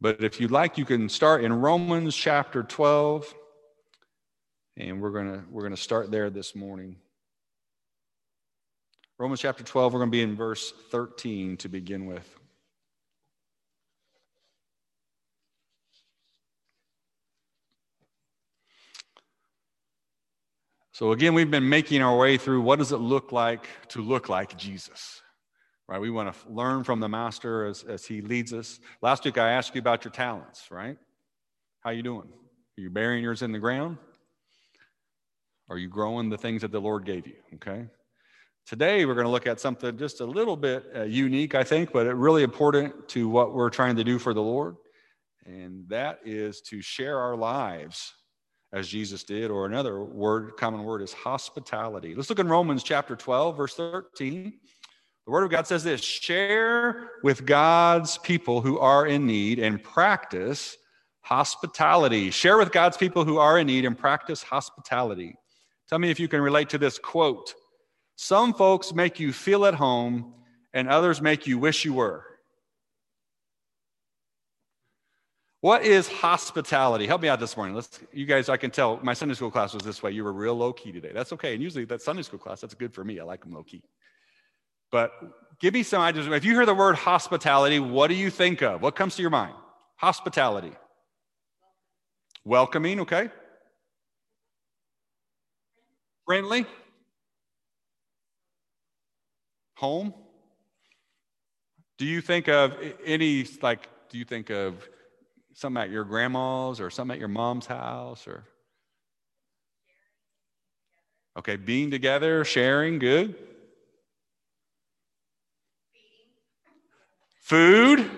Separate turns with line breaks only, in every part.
But if you'd like, you can start in Romans chapter 12. And we're going to we're going to start there this morning. Romans chapter 12, we're going to be in verse 13 to begin with. So again, we've been making our way through what does it look like to look like Jesus? Right? We want to learn from the master as, as he leads us. Last week I asked you about your talents, right? How you doing? Are you burying yours in the ground? Are you growing the things that the Lord gave you? Okay. Today, we're going to look at something just a little bit uh, unique, I think, but really important to what we're trying to do for the Lord. And that is to share our lives as Jesus did, or another word, common word is hospitality. Let's look in Romans chapter 12, verse 13. The word of God says this share with God's people who are in need and practice hospitality. Share with God's people who are in need and practice hospitality. Tell me if you can relate to this quote. Some folks make you feel at home, and others make you wish you were. What is hospitality? Help me out this morning. Let's, you guys, I can tell my Sunday school class was this way. You were real low key today. That's okay. And usually that Sunday school class, that's good for me. I like them low key. But give me some ideas. If you hear the word hospitality, what do you think of? What comes to your mind? Hospitality. Welcoming, okay? Friendly? Home? Do you think of any, like, do you think of something at your grandma's or something at your mom's house or? Okay, being together, sharing, good. Food.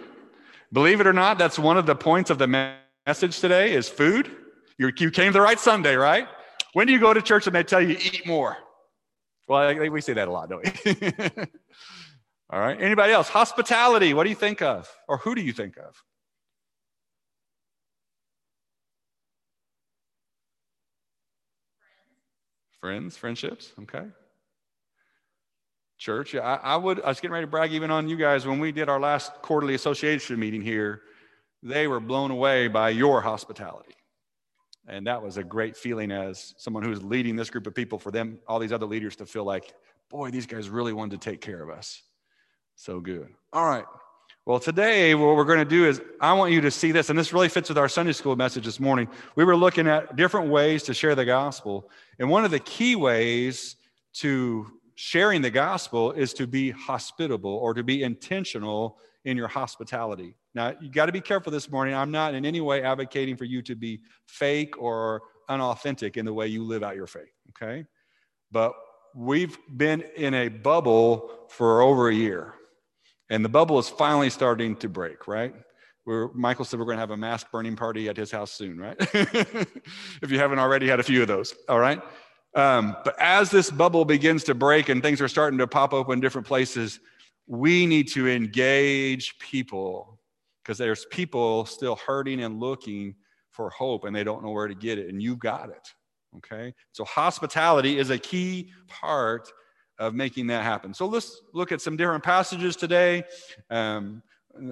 Believe it or not, that's one of the points of the message today is food. you you came the right Sunday, right? When do you go to church and they tell you eat more? Well, we say that a lot, don't we? All right. Anybody else? Hospitality. What do you think of? Or who do you think of? Friends, friendships. Okay. Church. I, I would. I was getting ready to brag even on you guys when we did our last quarterly association meeting here. They were blown away by your hospitality. And that was a great feeling as someone who was leading this group of people for them, all these other leaders to feel like, boy, these guys really wanted to take care of us. So good. All right. Well, today, what we're going to do is I want you to see this, and this really fits with our Sunday school message this morning. We were looking at different ways to share the gospel. And one of the key ways to sharing the gospel is to be hospitable or to be intentional in your hospitality. Now, you got to be careful this morning. I'm not in any way advocating for you to be fake or unauthentic in the way you live out your faith, okay? But we've been in a bubble for over a year, and the bubble is finally starting to break, right? We're, Michael said we're going to have a mask burning party at his house soon, right? if you haven't already had a few of those, all right? Um, but as this bubble begins to break and things are starting to pop open in different places, we need to engage people because there's people still hurting and looking for hope and they don't know where to get it, and you got it. Okay? So, hospitality is a key part of making that happen. So, let's look at some different passages today. Um,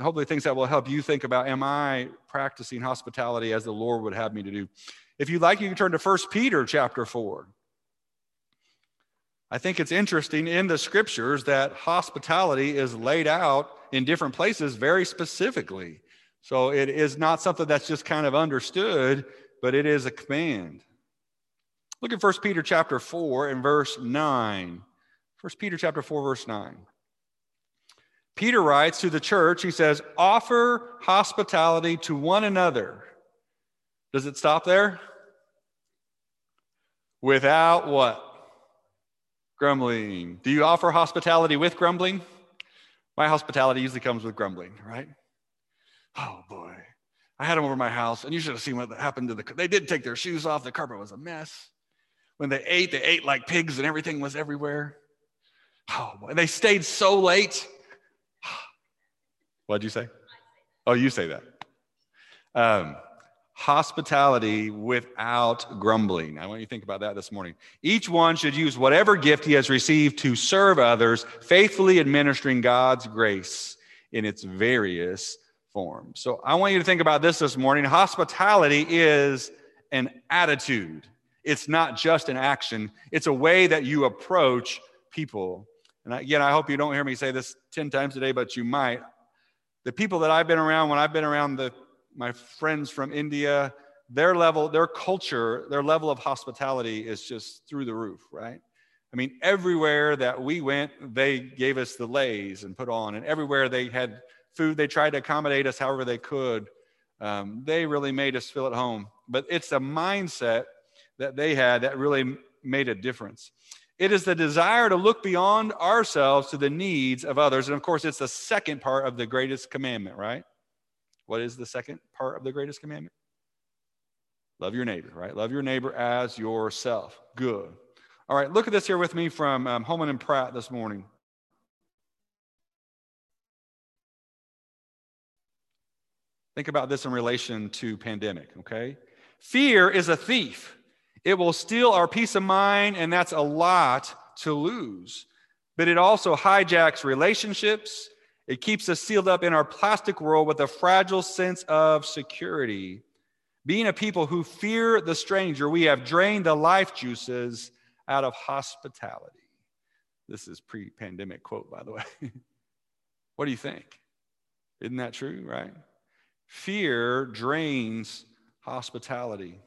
hopefully, things that will help you think about am I practicing hospitality as the Lord would have me to do? If you'd like, you can turn to 1 Peter chapter 4. I think it's interesting in the scriptures that hospitality is laid out in different places very specifically. So it is not something that's just kind of understood, but it is a command. Look at 1 Peter chapter 4 and verse 9. 1 Peter chapter 4 verse 9. Peter writes to the church, he says, "Offer hospitality to one another." Does it stop there? Without what? Grumbling. Do you offer hospitality with grumbling? My hospitality usually comes with grumbling, right? Oh boy. I had them over my house, and you should have seen what happened to the. They did take their shoes off. The carpet was a mess. When they ate, they ate like pigs, and everything was everywhere. Oh boy, they stayed so late. What'd you say? Oh, you say that. Um, hospitality without grumbling. I want you to think about that this morning. Each one should use whatever gift he has received to serve others, faithfully administering God's grace in its various forms. So I want you to think about this this morning. Hospitality is an attitude, it's not just an action, it's a way that you approach people. And again, I hope you don't hear me say this 10 times a day, but you might. The people that I've been around, when I've been around the, my friends from India, their level, their culture, their level of hospitality is just through the roof, right? I mean, everywhere that we went, they gave us the leis and put on, and everywhere they had food, they tried to accommodate us however they could. Um, they really made us feel at home. But it's a mindset that they had that really made a difference. It is the desire to look beyond ourselves to the needs of others. And of course, it's the second part of the greatest commandment, right? What is the second part of the greatest commandment? Love your neighbor, right? Love your neighbor as yourself. Good. All right, look at this here with me from um, Homan and Pratt this morning. Think about this in relation to pandemic, okay? Fear is a thief. It will steal our peace of mind, and that's a lot to lose. But it also hijacks relationships. It keeps us sealed up in our plastic world with a fragile sense of security. Being a people who fear the stranger, we have drained the life juices out of hospitality. This is pre pandemic quote, by the way. what do you think? Isn't that true, right? Fear drains hospitality.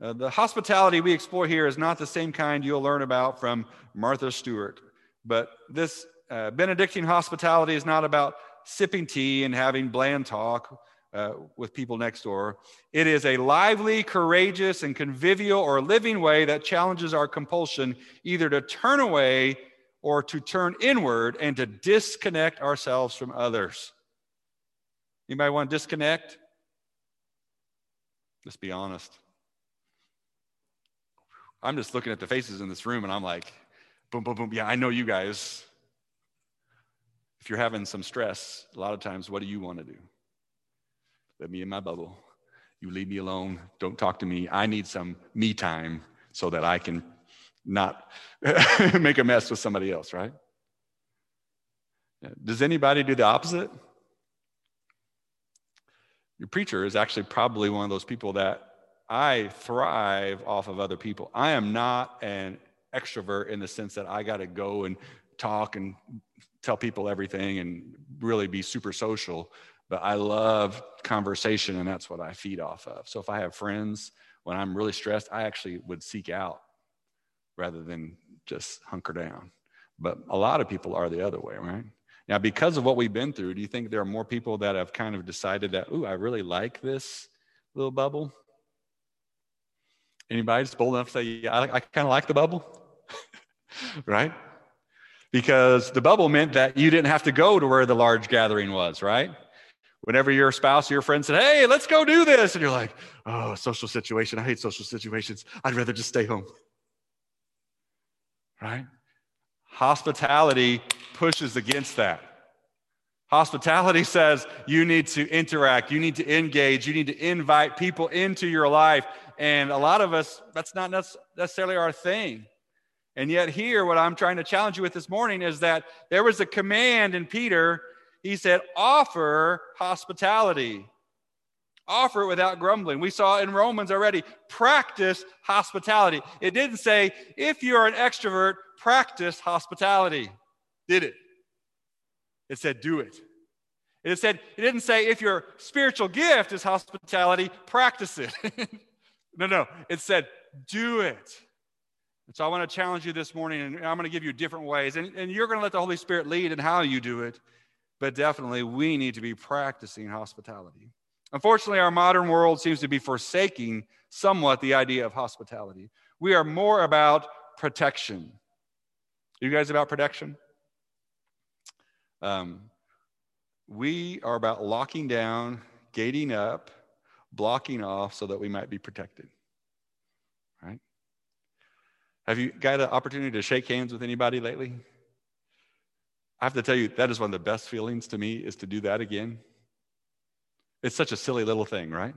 Uh, the hospitality we explore here is not the same kind you'll learn about from Martha Stewart, but this uh, Benedictine hospitality is not about sipping tea and having bland talk uh, with people next door. It is a lively, courageous, and convivial or living way that challenges our compulsion either to turn away or to turn inward and to disconnect ourselves from others. Anybody want to disconnect? Let's be honest. I'm just looking at the faces in this room and I'm like, boom, boom, boom. Yeah, I know you guys. If you're having some stress, a lot of times, what do you want to do? Let me in my bubble. You leave me alone. Don't talk to me. I need some me time so that I can not make a mess with somebody else, right? Does anybody do the opposite? Your preacher is actually probably one of those people that I thrive off of other people. I am not an extrovert in the sense that I got to go and talk and tell people everything and really be super social but I love conversation and that's what I feed off of. So if I have friends when I'm really stressed, I actually would seek out rather than just hunker down. But a lot of people are the other way, right? Now, because of what we've been through, do you think there are more people that have kind of decided that, ooh, I really like this little bubble? Anybody just bold enough to say, yeah, I, I kind of like the bubble? right? Because the bubble meant that you didn't have to go to where the large gathering was, right? whenever your spouse or your friend said, Hey, let's go do this. And you're like, Oh, social situation. I hate social situations. I'd rather just stay home. Right? Hospitality pushes against that. Hospitality says you need to interact, you need to engage, you need to invite people into your life. And a lot of us, that's not necessarily our thing. And yet, here, what I'm trying to challenge you with this morning is that there was a command in Peter he said, offer hospitality. Offer it without grumbling. We saw in Romans already, practice hospitality. It didn't say, if you're an extrovert, practice hospitality. Did it? It said, do it. It said, it didn't say, if your spiritual gift is hospitality, practice it. no, no. It said, do it. And so I want to challenge you this morning, and I'm going to give you different ways. And, and you're going to let the Holy Spirit lead in how you do it but definitely we need to be practicing hospitality. Unfortunately, our modern world seems to be forsaking somewhat the idea of hospitality. We are more about protection. You guys about protection? Um, we are about locking down, gating up, blocking off so that we might be protected. Right? Have you got an opportunity to shake hands with anybody lately? I have to tell you, that is one of the best feelings to me is to do that again. It's such a silly little thing, right?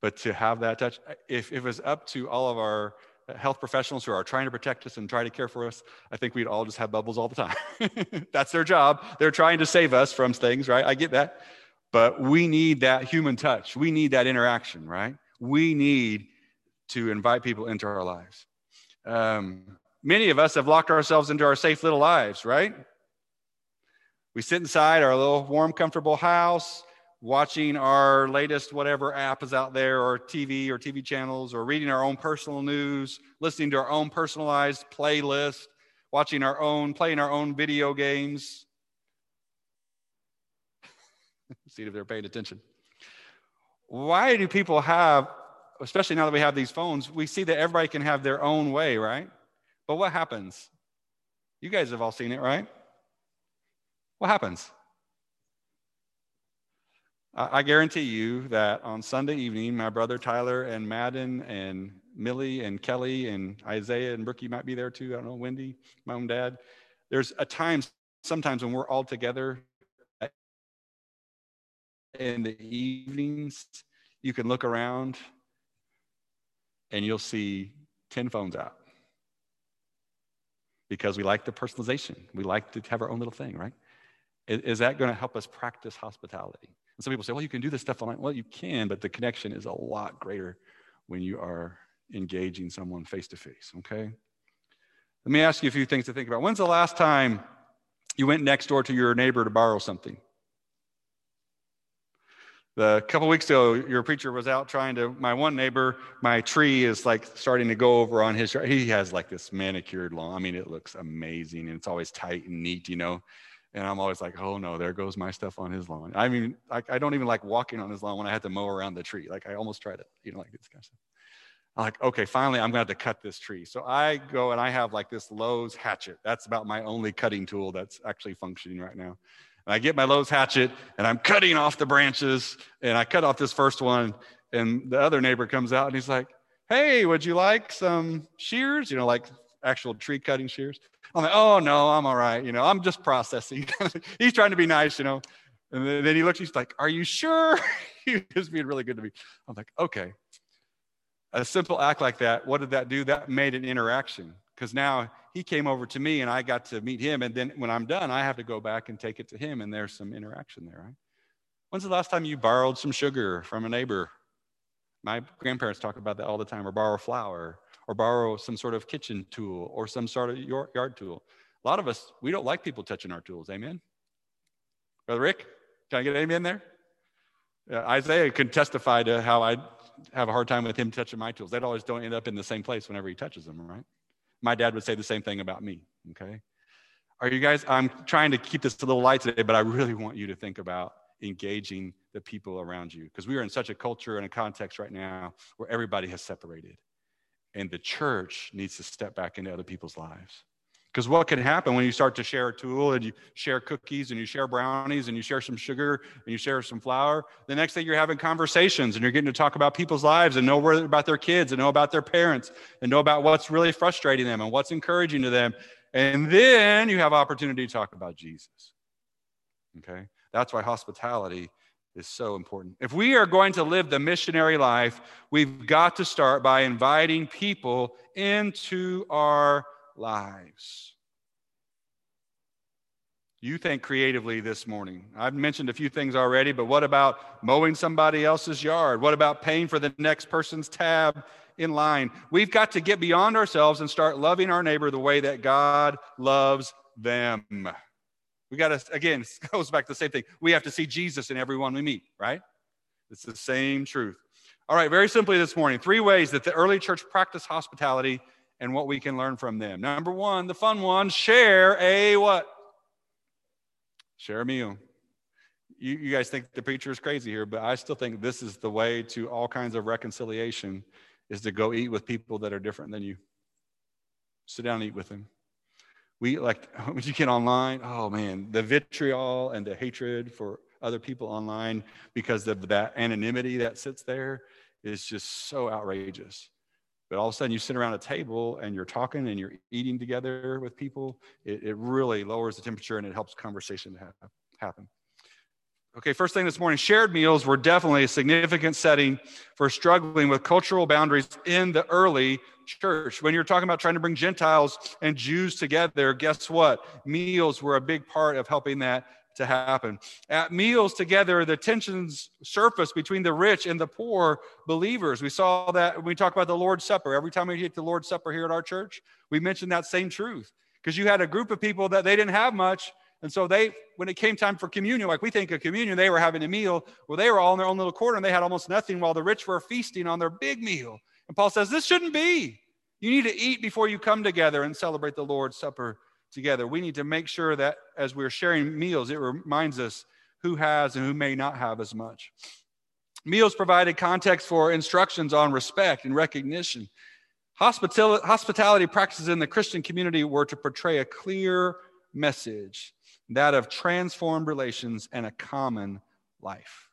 But to have that touch, if, if it was up to all of our uh, health professionals who are trying to protect us and try to care for us, I think we'd all just have bubbles all the time. That's their job. They're trying to save us from things, right? I get that. But we need that human touch. We need that interaction, right? We need to invite people into our lives. Um, many of us have locked ourselves into our safe little lives, right? We sit inside our little warm, comfortable house, watching our latest whatever app is out there, or TV or TV channels, or reading our own personal news, listening to our own personalized playlist, watching our own, playing our own video games. See if they're paying attention. Why do people have, especially now that we have these phones, we see that everybody can have their own way, right? But what happens? You guys have all seen it, right? What happens? I guarantee you that on Sunday evening, my brother Tyler and Madden and Millie and Kelly and Isaiah and Brookie might be there too. I don't know, Wendy, my own dad. There's a time sometimes when we're all together in the evenings, you can look around and you'll see 10 phones out because we like the personalization. We like to have our own little thing, right? Is that going to help us practice hospitality? And some people say, well, you can do this stuff online. Well, you can, but the connection is a lot greater when you are engaging someone face to face, okay? Let me ask you a few things to think about. When's the last time you went next door to your neighbor to borrow something? The couple weeks ago, your preacher was out trying to. My one neighbor, my tree is like starting to go over on his. He has like this manicured lawn. I mean, it looks amazing and it's always tight and neat, you know. And I'm always like, oh no, there goes my stuff on his lawn. I mean, I, I don't even like walking on his lawn when I had to mow around the tree. Like I almost tried it, you know, like this kind of stuff. I'm like, okay, finally, I'm gonna have to cut this tree. So I go and I have like this Lowe's hatchet. That's about my only cutting tool that's actually functioning right now. And I get my Lowe's hatchet and I'm cutting off the branches and I cut off this first one. And the other neighbor comes out and he's like, hey, would you like some shears? You know, like actual tree cutting shears. I'm like, oh no, I'm all right. You know, I'm just processing. he's trying to be nice, you know. And then, he looks, he's like, are you sure? he was being really good to me. I'm like, okay. A simple act like that, what did that do? That made an interaction because now he came over to me and I got to meet him. And then when I'm done, I have to go back and take it to him, and there's some interaction there, right? When's the last time you borrowed some sugar from a neighbor? My grandparents talk about that all the time, or borrow flour or borrow some sort of kitchen tool or some sort of yard tool. A lot of us, we don't like people touching our tools. Amen? Brother Rick, can I get amen there? Uh, Isaiah can testify to how I have a hard time with him touching my tools. They always don't end up in the same place whenever he touches them, right? My dad would say the same thing about me, okay? Are you guys, I'm trying to keep this a little light today, but I really want you to think about engaging the people around you because we are in such a culture and a context right now where everybody has separated. And the church needs to step back into other people's lives. Because what can happen when you start to share a tool and you share cookies and you share brownies and you share some sugar and you share some flour, the next thing you're having conversations and you're getting to talk about people's lives and know about their kids and know about their parents and know about what's really frustrating them and what's encouraging to them. And then you have opportunity to talk about Jesus. Okay? That's why hospitality is so important. If we are going to live the missionary life, we've got to start by inviting people into our lives. You think creatively this morning. I've mentioned a few things already, but what about mowing somebody else's yard? What about paying for the next person's tab in line? We've got to get beyond ourselves and start loving our neighbor the way that God loves them. We got to, again, it goes back to the same thing. We have to see Jesus in everyone we meet, right? It's the same truth. All right, very simply this morning, three ways that the early church practiced hospitality and what we can learn from them. Number one, the fun one, share a what? Share a meal. You, you guys think the preacher is crazy here, but I still think this is the way to all kinds of reconciliation is to go eat with people that are different than you. Sit down and eat with them we like when you get online oh man the vitriol and the hatred for other people online because of that anonymity that sits there is just so outrageous but all of a sudden you sit around a table and you're talking and you're eating together with people it, it really lowers the temperature and it helps conversation to happen Okay, first thing this morning shared meals were definitely a significant setting for struggling with cultural boundaries in the early church. When you're talking about trying to bring Gentiles and Jews together, guess what? Meals were a big part of helping that to happen. At meals together, the tensions surface between the rich and the poor believers. We saw that when we talk about the Lord's Supper. Every time we take the Lord's Supper here at our church, we mention that same truth. Because you had a group of people that they didn't have much. And so they, when it came time for communion, like we think of communion, they were having a meal. Well, they were all in their own little corner and they had almost nothing while the rich were feasting on their big meal. And Paul says, this shouldn't be. You need to eat before you come together and celebrate the Lord's Supper together. We need to make sure that as we're sharing meals, it reminds us who has and who may not have as much. Meals provided context for instructions on respect and recognition. Hospitality, hospitality practices in the Christian community were to portray a clear message that of transformed relations and a common life.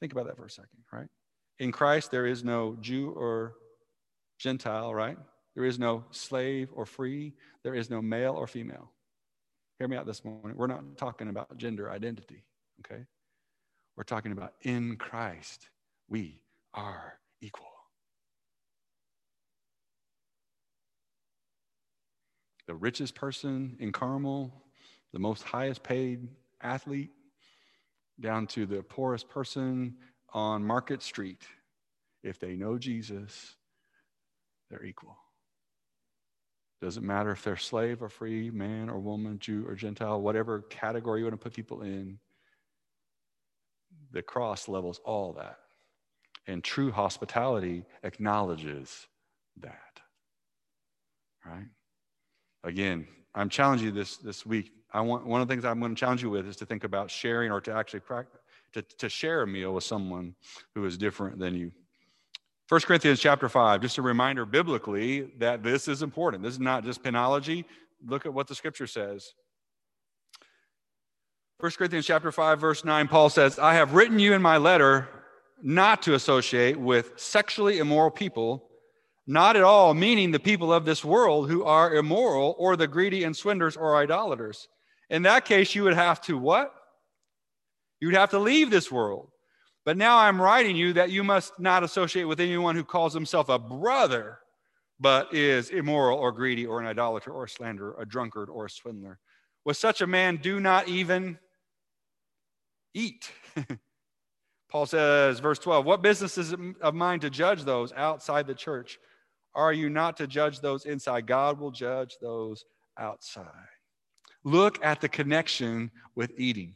Think about that for a second, right? In Christ, there is no Jew or Gentile, right? There is no slave or free. There is no male or female. Hear me out this morning. We're not talking about gender identity, okay? We're talking about in Christ, we are equal. The richest person in Carmel, the most highest paid athlete, down to the poorest person on Market Street, if they know Jesus, they're equal. Doesn't matter if they're slave or free, man or woman, Jew or Gentile, whatever category you want to put people in, the cross levels all that. And true hospitality acknowledges that. Right? Again, I'm challenging you this, this week. I want one of the things I'm going to challenge you with is to think about sharing or to actually practice, to, to share a meal with someone who is different than you. 1 Corinthians chapter 5, just a reminder biblically that this is important. This is not just penology. Look at what the scripture says. 1 Corinthians chapter 5, verse 9, Paul says, I have written you in my letter not to associate with sexually immoral people, not at all meaning the people of this world who are immoral or the greedy and swindlers or idolaters. In that case, you would have to what? You would have to leave this world. But now I'm writing you that you must not associate with anyone who calls himself a brother, but is immoral or greedy or an idolater or a slanderer, a drunkard or a swindler. With such a man, do not even eat. Paul says, verse 12, What business is it of mine to judge those outside the church? Are you not to judge those inside? God will judge those outside. Look at the connection with eating.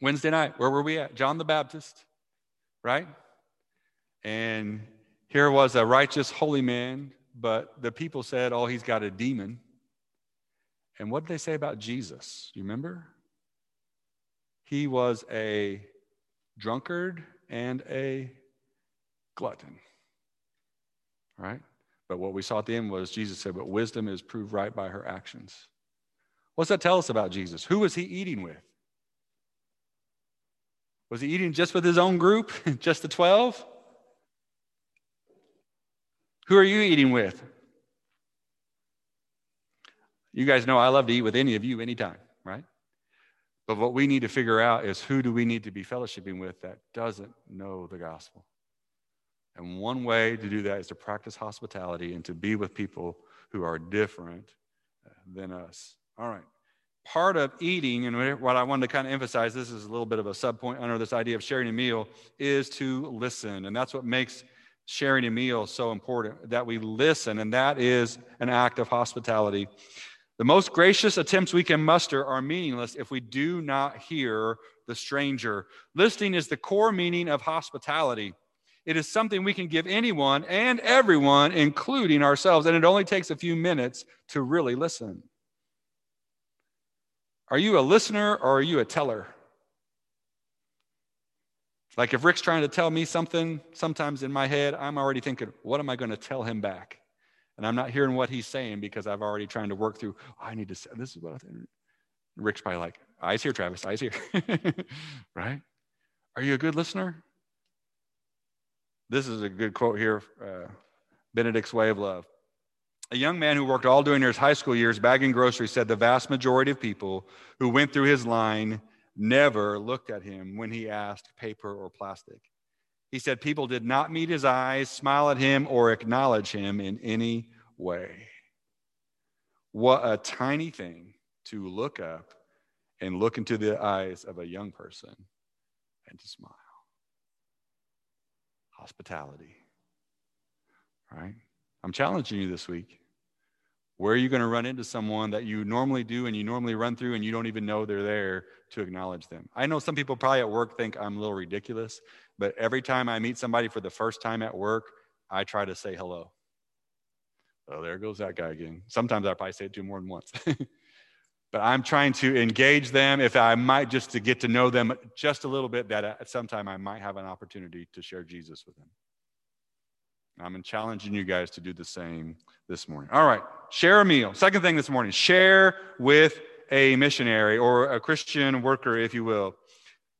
Wednesday night, where were we at? John the Baptist, right? And here was a righteous, holy man, but the people said, oh, he's got a demon. And what did they say about Jesus? You remember? He was a drunkard and a glutton, right? But what we saw at the end was Jesus said, but wisdom is proved right by her actions. What's that tell us about Jesus? Who was he eating with? Was he eating just with his own group, just the 12? Who are you eating with? You guys know I love to eat with any of you anytime, right? But what we need to figure out is who do we need to be fellowshipping with that doesn't know the gospel? And one way to do that is to practice hospitality and to be with people who are different uh, than us. All right part of eating, and what I wanted to kind of emphasize, this is a little bit of a subpoint under this idea of sharing a meal, is to listen. And that's what makes sharing a meal so important that we listen, and that is an act of hospitality. The most gracious attempts we can muster are meaningless if we do not hear the stranger. Listening is the core meaning of hospitality. It is something we can give anyone and everyone, including ourselves, and it only takes a few minutes to really listen. Are you a listener or are you a teller? Like if Rick's trying to tell me something, sometimes in my head, I'm already thinking, what am I going to tell him back? And I'm not hearing what he's saying because I've already trying to work through, oh, I need to say, this is what I think. Rick's probably like, eyes here, Travis, eyes here. right? Are you a good listener? This is a good quote here uh, Benedict's Way of Love. A young man who worked all during his high school years bagging groceries said the vast majority of people who went through his line never looked at him when he asked paper or plastic. He said people did not meet his eyes, smile at him, or acknowledge him in any way. What a tiny thing to look up and look into the eyes of a young person and to smile. Hospitality. Right? I'm challenging you this week. Where are you going to run into someone that you normally do and you normally run through and you don't even know they're there to acknowledge them? I know some people probably at work think I'm a little ridiculous, but every time I meet somebody for the first time at work, I try to say hello. Oh, there goes that guy again. Sometimes I probably say it to more than once. but I'm trying to engage them if I might just to get to know them just a little bit that at some time I might have an opportunity to share Jesus with them. I'm challenging you guys to do the same this morning. All right, share a meal. Second thing this morning, share with a missionary or a Christian worker, if you will.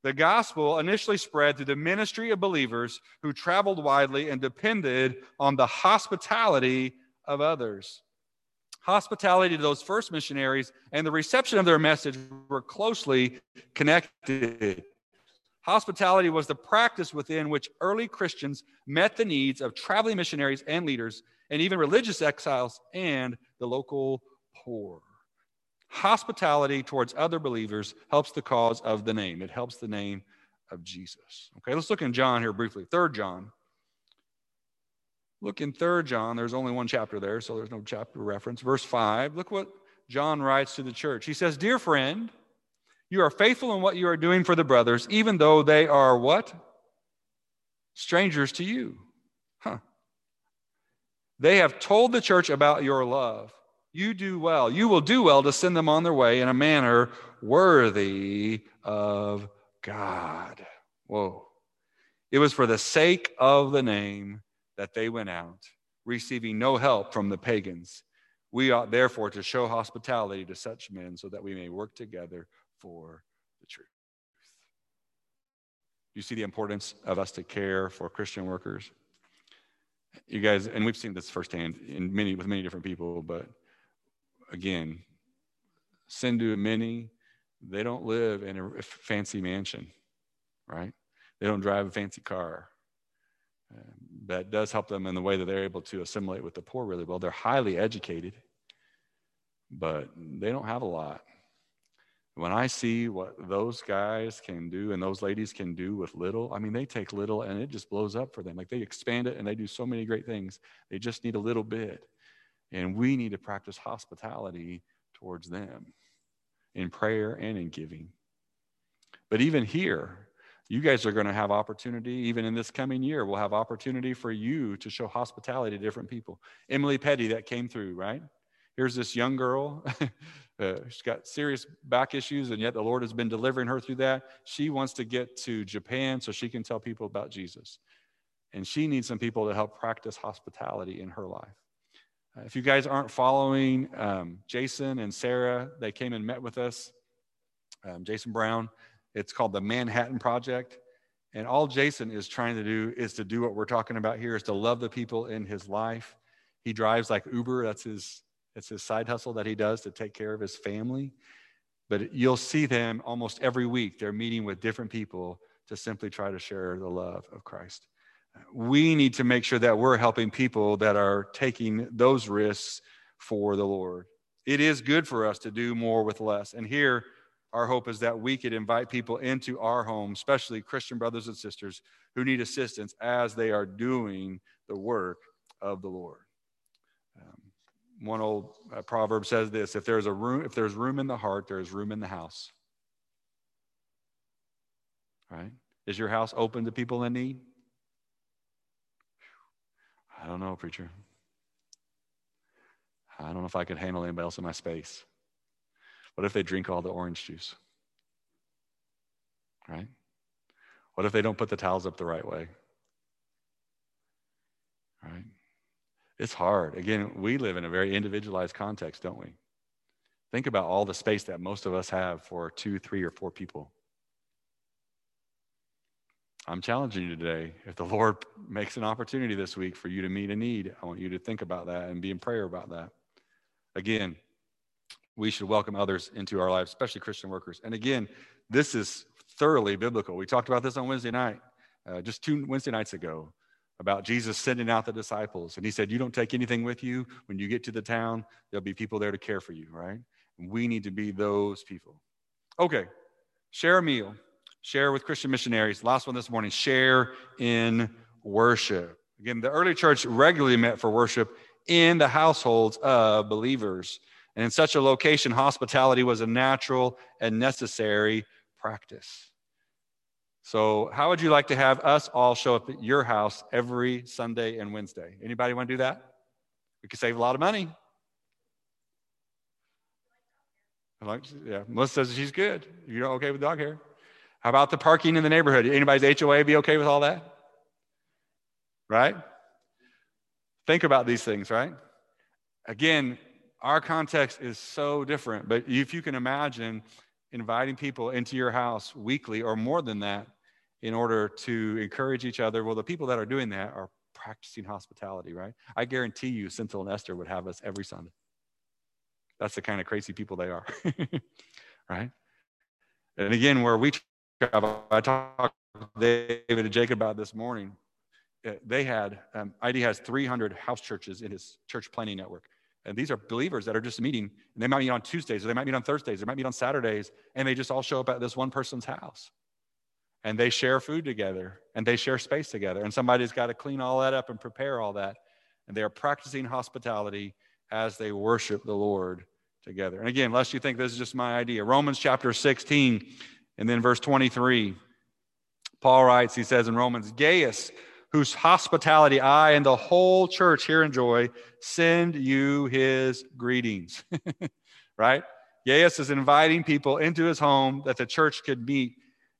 The gospel initially spread through the ministry of believers who traveled widely and depended on the hospitality of others. Hospitality to those first missionaries and the reception of their message were closely connected. Hospitality was the practice within which early Christians met the needs of traveling missionaries and leaders, and even religious exiles and the local poor. Hospitality towards other believers helps the cause of the name, it helps the name of Jesus. Okay, let's look in John here briefly. Third John. Look in Third John, there's only one chapter there, so there's no chapter reference. Verse 5, look what John writes to the church. He says, Dear friend, you are faithful in what you are doing for the brothers, even though they are what? Strangers to you. Huh. They have told the church about your love. You do well. You will do well to send them on their way in a manner worthy of God. Whoa. It was for the sake of the name that they went out, receiving no help from the pagans. We ought therefore to show hospitality to such men so that we may work together for the truth. You see the importance of us to care for Christian workers? You guys, and we've seen this firsthand in many with many different people, but again, Sindhu many, they don't live in a fancy mansion, right? They don't drive a fancy car. Uh, that does help them in the way that they're able to assimilate with the poor really well. They're highly educated, but they don't have a lot. When I see what those guys can do and those ladies can do with little, I mean, they take little and it just blows up for them. Like they expand it and they do so many great things. They just need a little bit. And we need to practice hospitality towards them in prayer and in giving. But even here, you guys are going to have opportunity, even in this coming year, we'll have opportunity for you to show hospitality to different people. Emily Petty, that came through, right? Here's this young girl Uh, she's got serious back issues, and yet the Lord has been delivering her through that. She wants to get to Japan so she can tell people about Jesus. And she needs some people to help practice hospitality in her life. Uh, if you guys aren't following um, Jason and Sarah, they came and met with us. Um, Jason Brown. It's called the Manhattan Project. And all Jason is trying to do is to do what we're talking about here is to love the people in his life. He drives like Uber, that's his it's his side hustle that he does to take care of his family. But you'll see them almost every week. They're meeting with different people to simply try to share the love of Christ. We need to make sure that we're helping people that are taking those risks for the Lord. It is good for us to do more with less. And here, our hope is that we could invite people into our home, especially Christian brothers and sisters who need assistance as they are doing the work of the Lord um, one old uh, proverb says this if there's a room if there's room in the heart there's room in the house. Right? Is your house open to people in need? I don't know preacher. I don't know if i could handle anybody else in my space. What if they drink all the orange juice? Right? What if they don't put the towels up the right way? Right it's hard. Again, we live in a very individualized context, don't we? Think about all the space that most of us have for two, three, or four people. I'm challenging you today. If the Lord makes an opportunity this week for you to meet a need, I want you to think about that and be in prayer about that. Again, we should welcome others into our lives, especially Christian workers. And again, this is thoroughly biblical. We talked about this on Wednesday night, uh, just two Wednesday nights ago about Jesus sending out the disciples. And he said, You don't take anything with you. When you get to the town, there'll be people there to care for you, right? And we need to be those people. Okay, share a meal, share with Christian missionaries. Last one this morning, share in worship. Again, the early church regularly met for worship in the households of believers. And in such a location, hospitality was a natural and necessary practice. So, how would you like to have us all show up at your house every Sunday and Wednesday? Anybody want to do that? We could save a lot of money. I like, yeah, Melissa says she's good. You're okay with dog hair? How about the parking in the neighborhood? Anybody's HOA be okay with all that? Right? Think about these things, right? Again, our context is so different, but if you can imagine inviting people into your house weekly or more than that in order to encourage each other, well, the people that are doing that are practicing hospitality, right? I guarantee you, Cynthia and Esther would have us every Sunday. That's the kind of crazy people they are, right? And again, where we travel, I talked David and Jacob about this morning. Uh, they had, um, ID has 300 house churches in his church planting network. And these are believers that are just meeting, and they might meet on Tuesdays, or they might meet on Thursdays, or they might meet on Saturdays, and they just all show up at this one person's house. And they share food together, and they share space together. And somebody's got to clean all that up and prepare all that. And they are practicing hospitality as they worship the Lord together. And again, lest you think this is just my idea, Romans chapter 16 and then verse 23, Paul writes, he says in Romans, Gaius, whose hospitality I and the whole church here enjoy, send you his greetings. right? Gaius is inviting people into his home that the church could meet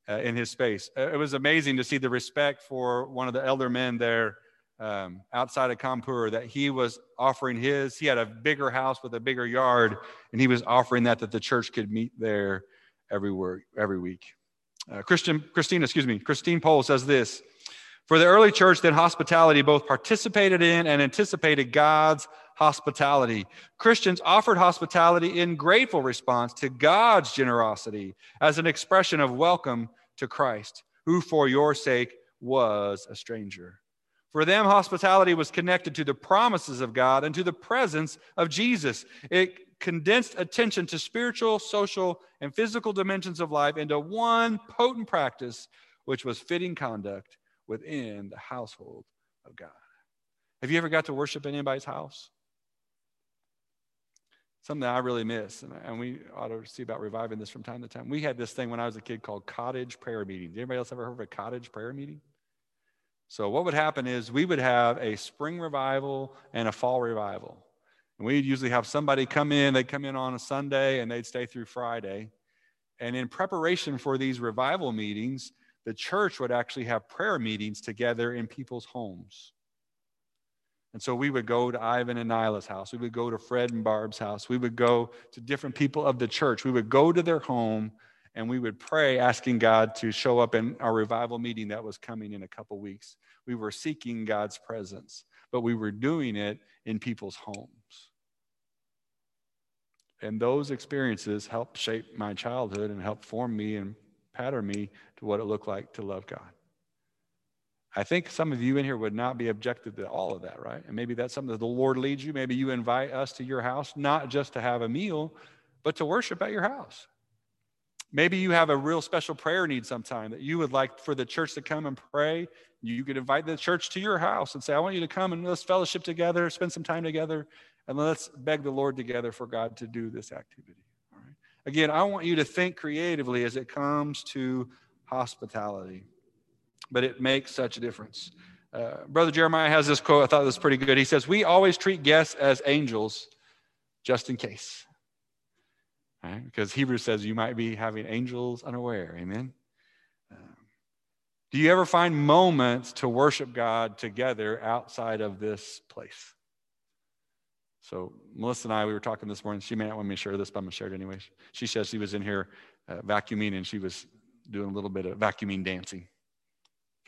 uh, in his space. Uh, it was amazing to see the respect for one of the elder men there um, outside of Kanpur that he was offering his. He had a bigger house with a bigger yard, and he was offering that that the church could meet there every, every week. Uh, Christian, Christine, excuse me, Christine Pohl says this. For the early church, then hospitality both participated in and anticipated God's hospitality. Christians offered hospitality in grateful response to God's generosity as an expression of welcome to Christ, who for your sake was a stranger. For them, hospitality was connected to the promises of God and to the presence of Jesus. It condensed attention to spiritual, social, and physical dimensions of life into one potent practice, which was fitting conduct within the household of God. Have you ever got to worship in anybody's house? Something I really miss, and we ought to see about reviving this from time to time. We had this thing when I was a kid called cottage prayer meetings. Anybody else ever heard of a cottage prayer meeting? So, what would happen is we would have a spring revival and a fall revival. And we'd usually have somebody come in, they'd come in on a Sunday and they'd stay through Friday. And in preparation for these revival meetings, the church would actually have prayer meetings together in people's homes. And so we would go to Ivan and Nyla's house. We would go to Fred and Barb's house. We would go to different people of the church. We would go to their home and we would pray asking God to show up in our revival meeting that was coming in a couple weeks. We were seeking God's presence, but we were doing it in people's homes. And those experiences helped shape my childhood and helped form me and pattern me to what it looked like to love God. I think some of you in here would not be objective to all of that, right? And maybe that's something that the Lord leads you. Maybe you invite us to your house, not just to have a meal, but to worship at your house. Maybe you have a real special prayer need sometime that you would like for the church to come and pray. You could invite the church to your house and say, I want you to come and let's fellowship together, spend some time together, and let's beg the Lord together for God to do this activity. All right. Again, I want you to think creatively as it comes to hospitality, but it makes such a difference. Uh, Brother Jeremiah has this quote. I thought it was pretty good. He says, We always treat guests as angels just in case. Right? Because Hebrews says you might be having angels unaware. Amen. Um, do you ever find moments to worship God together outside of this place? So Melissa and I, we were talking this morning. She may not want me to share this, but I'm going to share it anyway. She says she was in here uh, vacuuming and she was doing a little bit of vacuuming dancing.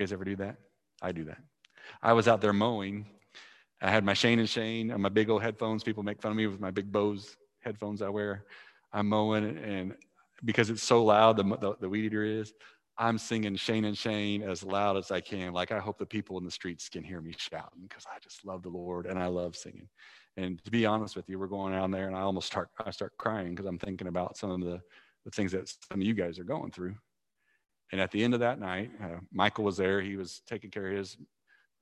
You guys ever do that? I do that. I was out there mowing. I had my Shane and Shane and my big old headphones. People make fun of me with my big Bose headphones I wear. I'm mowing, and because it's so loud, the, the, the weed eater is, I'm singing Shane and Shane as loud as I can. Like I hope the people in the streets can hear me shouting because I just love the Lord and I love singing. And to be honest with you, we're going down there and I almost start I start crying because I'm thinking about some of the the things that some of you guys are going through. And at the end of that night, uh, Michael was there. He was taking care of his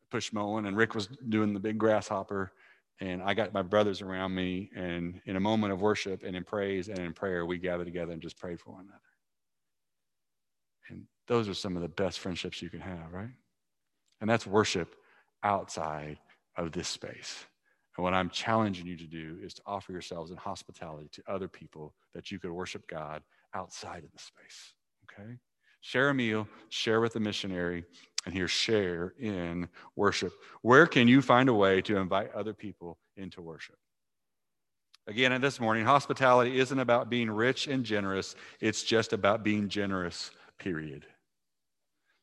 push mowing, and Rick was doing the big grasshopper. And I got my brothers around me, and in a moment of worship and in praise and in prayer, we gathered together and just prayed for one another. And those are some of the best friendships you can have, right? And that's worship outside of this space. And what I'm challenging you to do is to offer yourselves in hospitality to other people that you could worship God outside of the space. Okay? Share a meal, share with the missionary, and here share in worship. Where can you find a way to invite other people into worship? Again, and this morning, hospitality isn't about being rich and generous, it's just about being generous, period.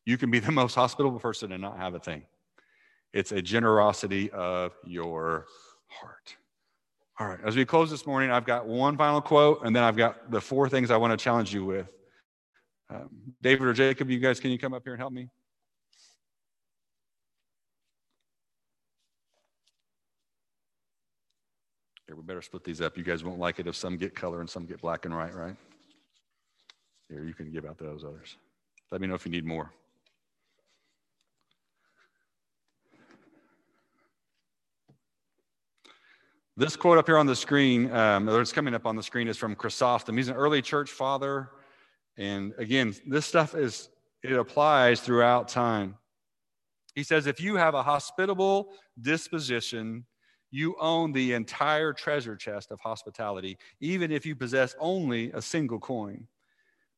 You can be the most hospitable person and not have a thing. It's a generosity of your heart. All right, as we close this morning, I've got one final quote, and then I've got the four things I want to challenge you with. Um, David or Jacob, you guys, can you come up here and help me? Here, we better split these up. You guys won't like it if some get color and some get black and white, right? Here, you can give out those others. Let me know if you need more. This quote up here on the screen, um, it's coming up on the screen, is from Chrysostom. He's an early church father. And again, this stuff is, it applies throughout time. He says, if you have a hospitable disposition, you own the entire treasure chest of hospitality, even if you possess only a single coin.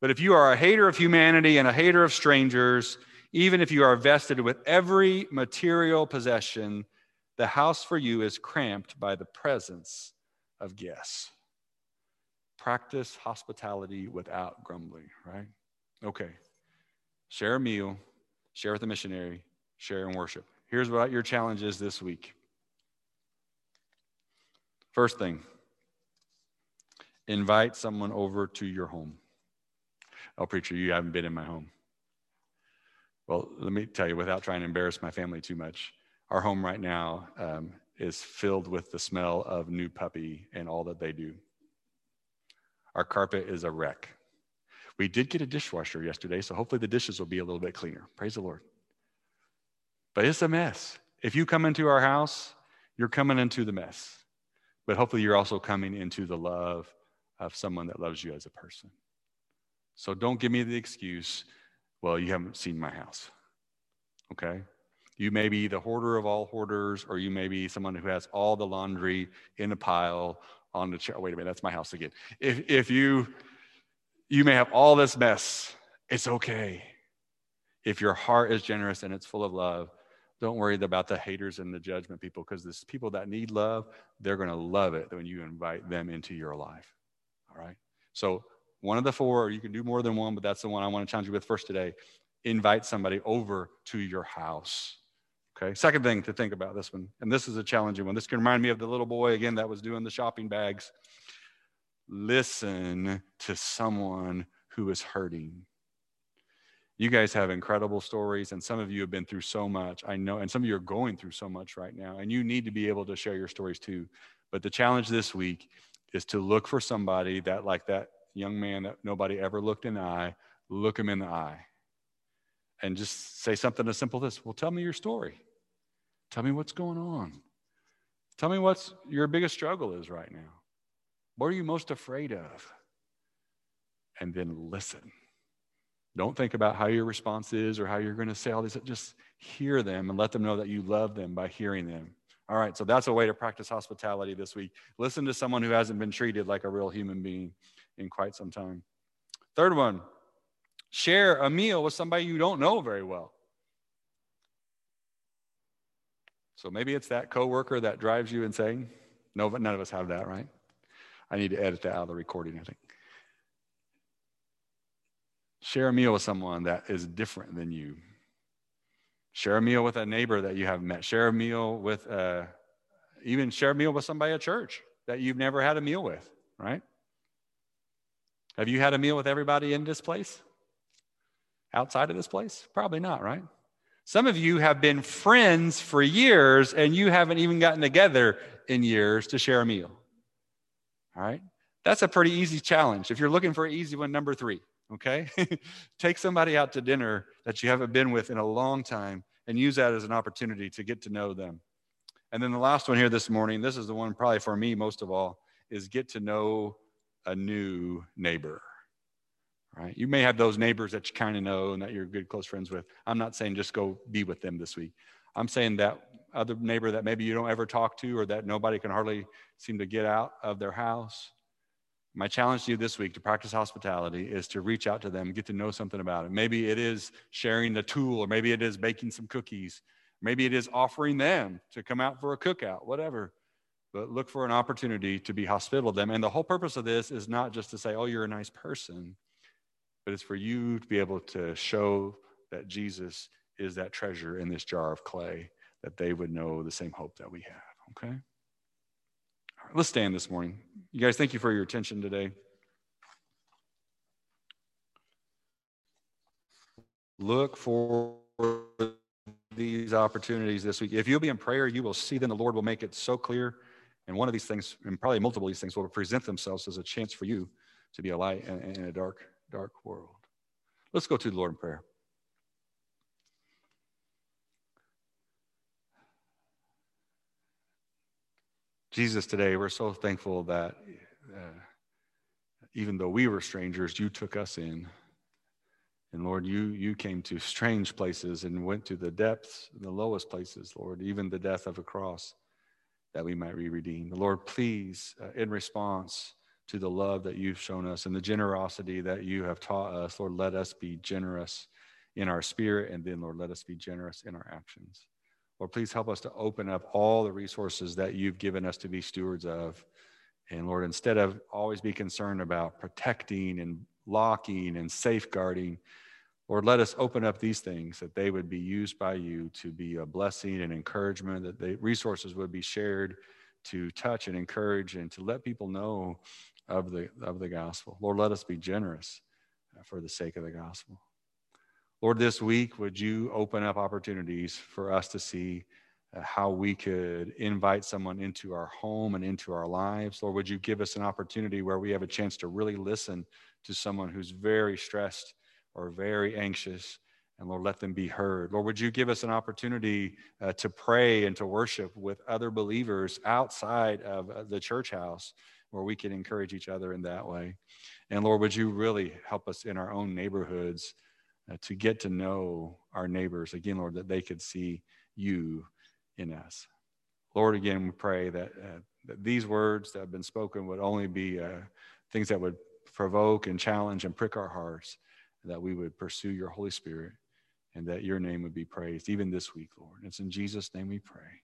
But if you are a hater of humanity and a hater of strangers, even if you are vested with every material possession, the house for you is cramped by the presence of guests. Practice hospitality without grumbling, right? Okay. Share a meal, share with the missionary, share in worship. Here's what your challenge is this week. First thing, invite someone over to your home. Oh, preacher, you haven't been in my home. Well, let me tell you, without trying to embarrass my family too much, our home right now um, is filled with the smell of new puppy and all that they do. Our carpet is a wreck. We did get a dishwasher yesterday, so hopefully the dishes will be a little bit cleaner. Praise the Lord. But it's a mess. If you come into our house, you're coming into the mess. But hopefully you're also coming into the love of someone that loves you as a person. So don't give me the excuse, well, you haven't seen my house. Okay? You may be the hoarder of all hoarders, or you may be someone who has all the laundry in a pile on the chair. Wait a minute, that's my house again. If, if you, you may have all this mess, it's okay. If your heart is generous and it's full of love, don't worry about the haters and the judgment people because there's people that need love, they're going to love it when you invite them into your life. All right? So, one of the four, or you can do more than one, but that's the one I want to challenge you with first today. Invite somebody over to your house. Okay, second thing to think about this one, and this is a challenging one. This can remind me of the little boy again that was doing the shopping bags. Listen to someone who is hurting. You guys have incredible stories, and some of you have been through so much. I know, and some of you are going through so much right now, and you need to be able to share your stories too. But the challenge this week is to look for somebody that, like that young man that nobody ever looked in the eye, look him in the eye and just say something as simple as this Well, tell me your story. Tell me what's going on. Tell me what's your biggest struggle is right now. What are you most afraid of? And then listen. Don't think about how your response is or how you're going to say all this. Just hear them and let them know that you love them by hearing them. All right, so that's a way to practice hospitality this week. Listen to someone who hasn't been treated like a real human being in quite some time. Third one, share a meal with somebody you don't know very well. So maybe it's that coworker that drives you insane. No, but none of us have that, right? I need to edit that out of the recording, I think. Share a meal with someone that is different than you. Share a meal with a neighbor that you haven't met. Share a meal with, uh, even share a meal with somebody at church that you've never had a meal with, right? Have you had a meal with everybody in this place? Outside of this place? Probably not, right? Some of you have been friends for years and you haven't even gotten together in years to share a meal. All right? That's a pretty easy challenge. If you're looking for an easy one, number three, okay? Take somebody out to dinner that you haven't been with in a long time and use that as an opportunity to get to know them. And then the last one here this morning, this is the one probably for me most of all, is get to know a new neighbor. Right? You may have those neighbors that you kind of know and that you're good close friends with. I'm not saying just go be with them this week. I'm saying that other neighbor that maybe you don't ever talk to or that nobody can hardly seem to get out of their house. My challenge to you this week to practice hospitality is to reach out to them, get to know something about it. Maybe it is sharing the tool, or maybe it is baking some cookies. Maybe it is offering them to come out for a cookout, whatever. But look for an opportunity to be hospitable to them. And the whole purpose of this is not just to say, oh, you're a nice person, but it's for you to be able to show that Jesus is that treasure in this jar of clay, that they would know the same hope that we have. Okay? All right, let's stand this morning. You guys, thank you for your attention today. Look for these opportunities this week. If you'll be in prayer, you will see then the Lord will make it so clear. And one of these things, and probably multiple of these things, will present themselves as a chance for you to be a light in, a dark, dark world. Let's go to the Lord in prayer. Jesus, today we're so thankful that uh, even though we were strangers, you took us in. And Lord, you, you came to strange places and went to the depths, the lowest places, Lord, even the death of a cross, that we might be redeemed. Lord, please, uh, in response to the love that you've shown us and the generosity that you have taught us, Lord, let us be generous in our spirit, and then, Lord, let us be generous in our actions. Lord, please help us to open up all the resources that you've given us to be stewards of. And Lord, instead of always be concerned about protecting and locking and safeguarding, Lord, let us open up these things that they would be used by you to be a blessing and encouragement, that the resources would be shared to touch and encourage and to let people know of the, of the gospel. Lord, let us be generous uh, for the sake of the gospel. Lord, this week, would you open up opportunities for us to see uh, how we could invite someone into our home and into our lives? Lord, would you give us an opportunity where we have a chance to really listen to someone who's very stressed or very anxious? And Lord, let them be heard. Lord, would you give us an opportunity uh, to pray and to worship with other believers outside of uh, the church house where we can encourage each other in that way? And Lord, would you really help us in our own neighborhoods? uh, to get to know our neighbors again, Lord, that they could see you in us. Lord, again, we pray that, uh, that these words that have been spoken would only be uh, things that would provoke and challenge and prick our hearts, that we would pursue your Holy Spirit, and that your name would be praised even this week, Lord. It's in Jesus' name we pray.